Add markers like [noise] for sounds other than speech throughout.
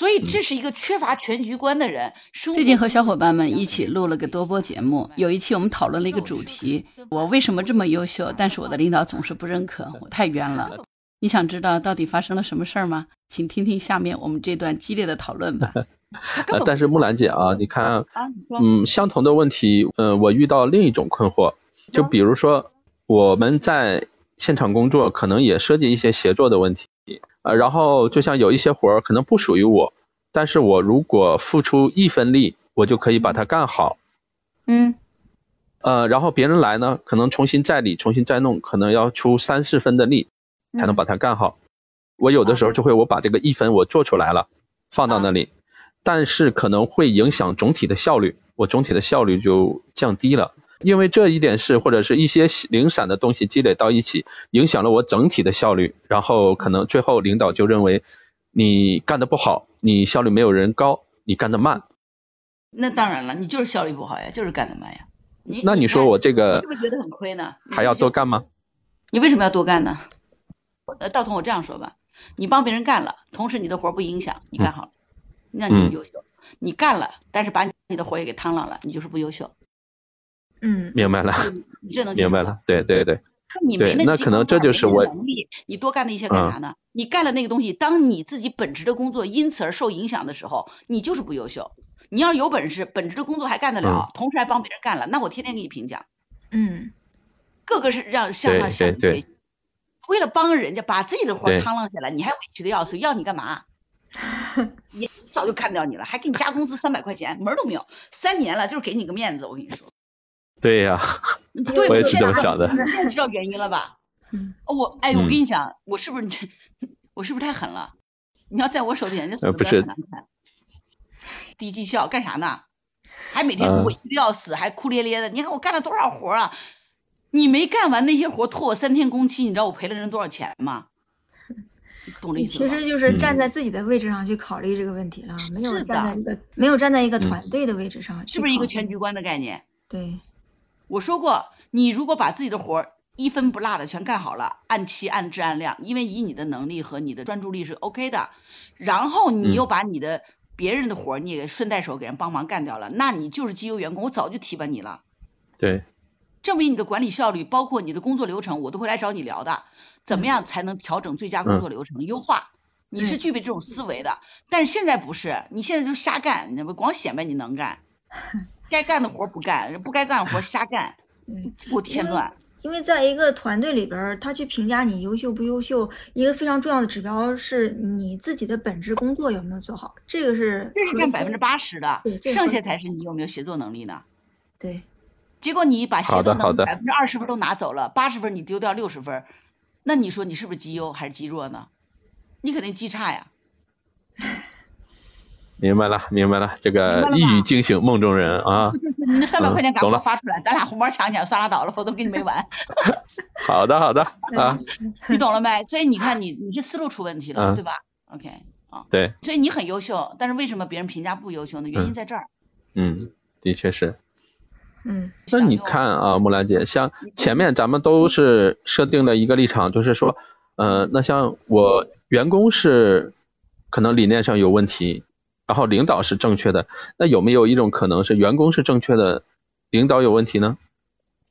所以这是一个缺乏全局观的人。最近和小伙伴们一起录了个多播节目，有一期我们讨论了一个主题：我为什么这么优秀，但是我的领导总是不认可，我太冤了。[laughs] 你想知道到底发生了什么事儿吗？请听听下面我们这段激烈的讨论吧。[laughs] 呃，但是木兰姐啊，你看，嗯，相同的问题，嗯，我遇到另一种困惑，就比如说我们在现场工作，可能也涉及一些协作的问题，呃，然后就像有一些活儿可能不属于我，但是我如果付出一分力，我就可以把它干好，嗯，呃，然后别人来呢，可能重新再理、重新再弄，可能要出三四分的力才能把它干好。我有的时候就会我把这个一分我做出来了，放到那里。但是可能会影响总体的效率，我总体的效率就降低了，因为这一点事或者是一些零散的东西积累到一起，影响了我整体的效率，然后可能最后领导就认为你干的不好，你效率没有人高，你干的慢。那当然了，你就是效率不好呀，就是干的慢呀。你那你说我这个是不是觉得很亏呢？还要多干吗？你为什么要多干呢？呃，道童，我这样说吧，你帮别人干了，同时你的活不影响，你干好了。那你优秀，你干了，但是把你的活也给趟浪了，你就是不优秀。嗯，明白了，你这能明白了，对对对。你没那可能这就是我能力，你多干那些干啥呢？你干了那个东西，当你自己本职的工作因此而受影响的时候，你就是不优秀。你要有本事，本职的工作还干得了，同时还帮别人干了，那我天天给你评奖。嗯，个个是让向上向学习，为了帮人家把自己的活儿趟浪下来，你还委屈的要死，要你干嘛？[laughs] 你早就干掉你了，还给你加工资三百块钱，门都没有。三年了，就是给你个面子，我跟你说。对呀，我也是这么想的。现在知道原因了吧？我哎，我跟你讲，我是不是我是不是太狠了？你要在我手底下，那死不是难看。低绩效干啥呢？还每天委屈的要死，还哭咧咧的。你看我干了多少活啊？你没干完那些活，拖我三天工期，你知道我赔了人多少钱吗？你其实就是站在自己的位置上去考虑这个问题了，没有站在一个没有站在一个团队的位置上，是不是一个全局观的概念？对，我说过，你如果把自己的活儿一分不落的全干好了，按期、按质、按量，因为以你的能力和你的专注力是 OK 的，然后你又把你的别人的活儿你也顺带手给人帮忙干掉了，那你就是绩优员工，我早就提拔你了。对，证明你的管理效率，包括你的工作流程，我都会来找你聊的。怎么样才能调整最佳工作流程、优化？你是具备这种思维的，但是现在不是，你现在就瞎干，你不光显摆你能干，[laughs] 该干的活不干，不该干的活瞎干，[laughs] 给我添乱。因为在一个团队里边，他去评价你优秀不优秀，一个非常重要的指标是你自己的本职工作有没有做好，这个是这是占百分之八十的，剩下才是你有没有协作能力呢？对。结果你把协作能力百分之二十分都拿走了，八十分你丢掉六十分。那你说你是不是极优还是极弱呢？你肯定极差呀。明白了，明白了，这个一语惊醒梦中人啊。[laughs] 你那三百块钱赶快发出来，咱俩红包抢抢，算拉倒了，否则跟你没完。[laughs] 好的，好的啊。你懂了没？所以你看，你你这思路出问题了，对吧？OK 啊。对。所以你很优秀，但是为什么别人评价不优秀呢？原因在这儿。嗯，的确是。嗯，那你看啊，木兰姐，像前面咱们都是设定了一个立场，就是说，呃，那像我员工是可能理念上有问题，然后领导是正确的，那有没有一种可能是员工是正确的，领导有问题呢？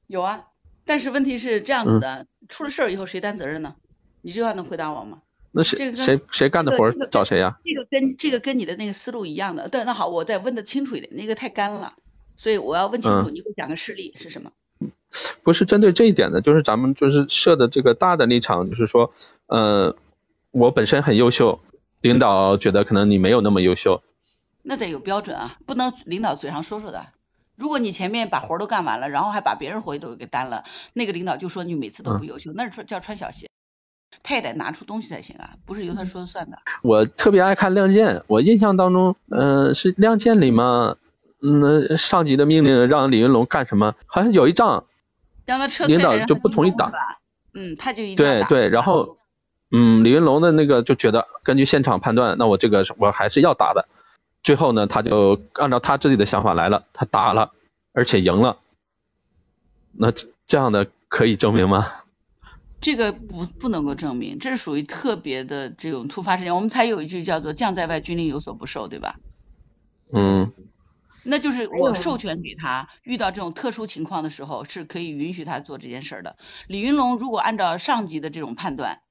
有啊，但是问题是这样子的，出了事儿以后谁担责任呢？你这话能回答我吗？那谁谁谁干的活找谁呀？这个跟这个跟你的那个思路一样的，对，那好，我再问的清楚一点，那个太干了。所以我要问清楚，你给我讲个事例是什么？不是针对这一点的，就是咱们就是设的这个大的立场，就是说，呃，我本身很优秀，领导觉得可能你没有那么优秀。那得有标准啊，不能领导嘴上说说的。如果你前面把活都干完了，然后还把别人活都给担了，那个领导就说你每次都不优秀，那是穿叫穿小鞋。他也得拿出东西才行啊，不是由他说了算的。我特别爱看《亮剑》，我印象当中，嗯，是《亮剑》里吗？嗯，上级的命令让李云龙干什么？好像有一仗，让他撤领导就不同意打。嗯，他就一对对，然后嗯，李云龙的那个就觉得根据现场判断，那我这个我还是要打的。最后呢，他就按照他自己的想法来了，他打了，而且赢了。那这样的可以证明吗？这个不不能够证明，这是属于特别的这种突发事件。我们才有一句叫做“将在外，军令有所不受”，对吧？嗯，那就是我授权给他，遇到这种特殊情况的时候，是可以允许他做这件事儿的。李云龙如果按照上级的这种判断，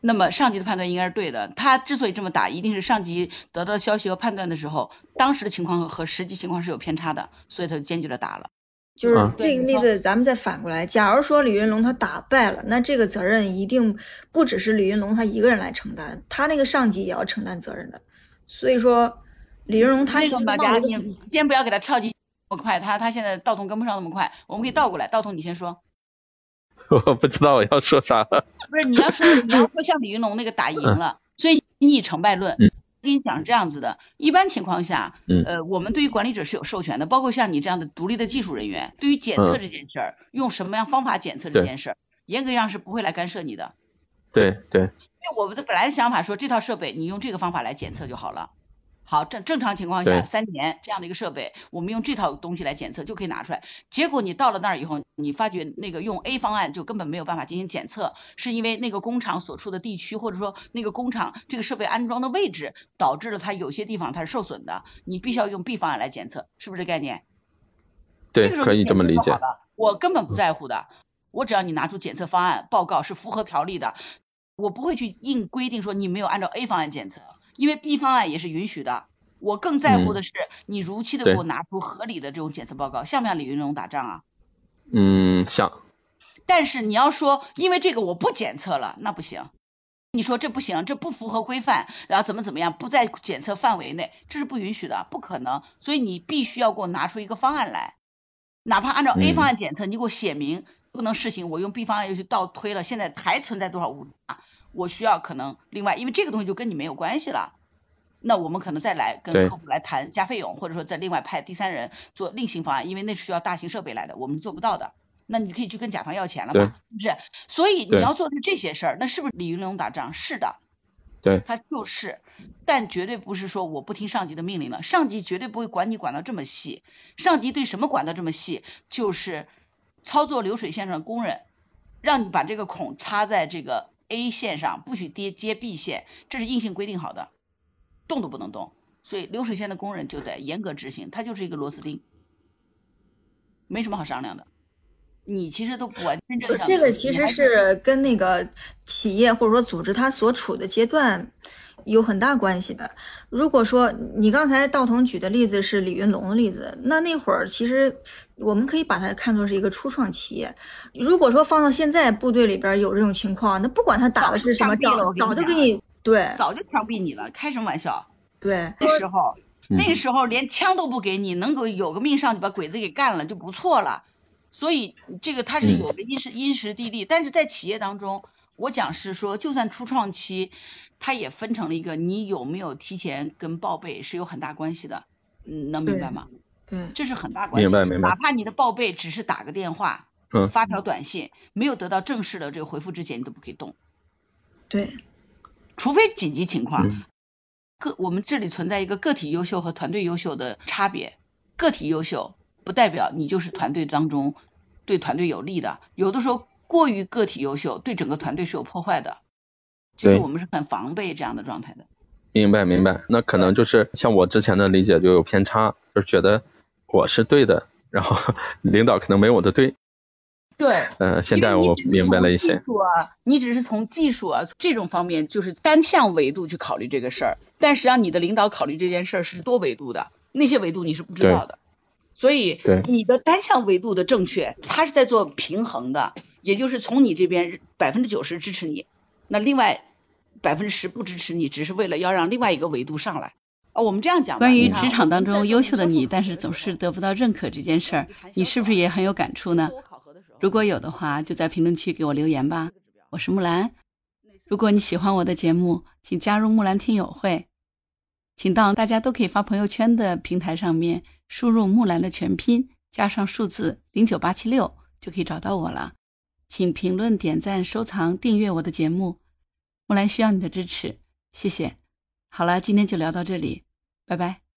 那么上级的判断应该是对的。他之所以这么打，一定是上级得到消息和判断的时候，当时的情况和实际情况是有偏差的，所以他就坚决的打了。就是这个例子，咱们再反过来，假如说李云龙他打败了，那这个责任一定不只是李云龙他一个人来承担，他那个上级也要承担责任的。所以说，李云龙他那个马甲，你先不要给他跳进那么快，他他现在道童跟不上那么快，我们可以倒过来，道童你先说。我不知道我要说啥了。不是你要说你要说像李云龙那个打赢了，所以你以成败论。跟你讲是这样子的，一般情况下，呃，我们对于管理者是有授权的，包括像你这样的独立的技术人员，对于检测这件事儿，用什么样方法检测这件事儿，严格上是不会来干涉你的。对对。因为我们的本来的想法说，这套设备你用这个方法来检测就好了。好，正正常情况下，三年这样的一个设备，我们用这套东西来检测就可以拿出来。结果你到了那儿以后，你发觉那个用 A 方案就根本没有办法进行检测，是因为那个工厂所处的地区，或者说那个工厂这个设备安装的位置，导致了它有些地方它是受损的。你必须要用 B 方案来检测，是不是这概念？对，可以这么理解。我根本不在乎的，我只要你拿出检测方案报告是符合条例的，我不会去硬规定说你没有按照 A 方案检测。因为 B 方案也是允许的，我更在乎的是你如期的给我拿出合理的这种检测报告，像不像李云龙打仗啊？嗯，像。但是你要说因为这个我不检测了，那不行。你说这不行，这不符合规范，然后怎么怎么样，不在检测范围内，这是不允许的，不可能。所以你必须要给我拿出一个方案来，哪怕按照 A 方案检测，你给我写明不能试行，我用 B 方案又去倒推了，现在还存在多少误差？我需要可能另外，因为这个东西就跟你没有关系了，那我们可能再来跟客户来谈加费用，或者说再另外派第三人做另行方案，因为那是需要大型设备来的，我们做不到的。那你可以去跟甲方要钱了吧，是不是？所以你要做的是这些事儿，那是不是李云龙打仗？是的，对，他就是，但绝对不是说我不听上级的命令了，上级绝对不会管你管到这么细。上级对什么管到这么细？就是操作流水线上的工人，让你把这个孔插在这个。A 线上不许跌接 B 线，这是硬性规定好的，动都不能动。所以流水线的工人就得严格执行，他就是一个螺丝钉，没什么好商量的。你其实都不完真正上。这个其实是跟那个企业或者说组织它所处的阶段。有很大关系的。如果说你刚才道童举的例子是李云龙的例子，那那会儿其实我们可以把它看作是一个初创企业。如果说放到现在部队里边有这种情况，那不管他打的是什么仗，早就给你对，早就枪毙你了，开什么玩笑？对，那时候那个时候连枪都不给你，能够有个命上去把鬼子给干了就不错了。所以这个它是有个因时因时地利，但是在企业当中。我讲是说，就算初创期，它也分成了一个，你有没有提前跟报备是有很大关系的，嗯，能明白吗？嗯，这是很大关系。明白明白。哪怕你的报备只是打个电话，嗯，发条短信，没有得到正式的这个回复之前，你都不可以动。对，除非紧急情况。个我们这里存在一个个体优秀和团队优秀的差别。个体优秀不代表你就是团队当中对团队有利的，有的时候。过于个体优秀，对整个团队是有破坏的。其实我们是很防备这样的状态的。明白明白，那可能就是像我之前的理解就有偏差，就是觉得我是对的，然后 [laughs] 领导可能没我的对。对。嗯，现在我明白了一些。技术啊，你只是从技术啊这种方面，就是单向维度去考虑这个事儿，但实际上你的领导考虑这件事儿是多维度的，那些维度你是不知道的。所以你的单向维度的正确，他是在做平衡的。也就是从你这边百分之九十支持你，那另外百分之十不支持你，只是为了要让另外一个维度上来啊。我们这样讲。关于职场当中优秀的你，但是总是得不到认可这件事儿，你是不是也很有感触呢？如果有的话，就在评论区给我留言吧。我是木兰。如果你喜欢我的节目，请加入木兰听友会，请到大家都可以发朋友圈的平台上面输入木兰的全拼加上数字零九八七六，就可以找到我了。请评论、点赞、收藏、订阅我的节目，木兰需要你的支持，谢谢。好了，今天就聊到这里，拜拜。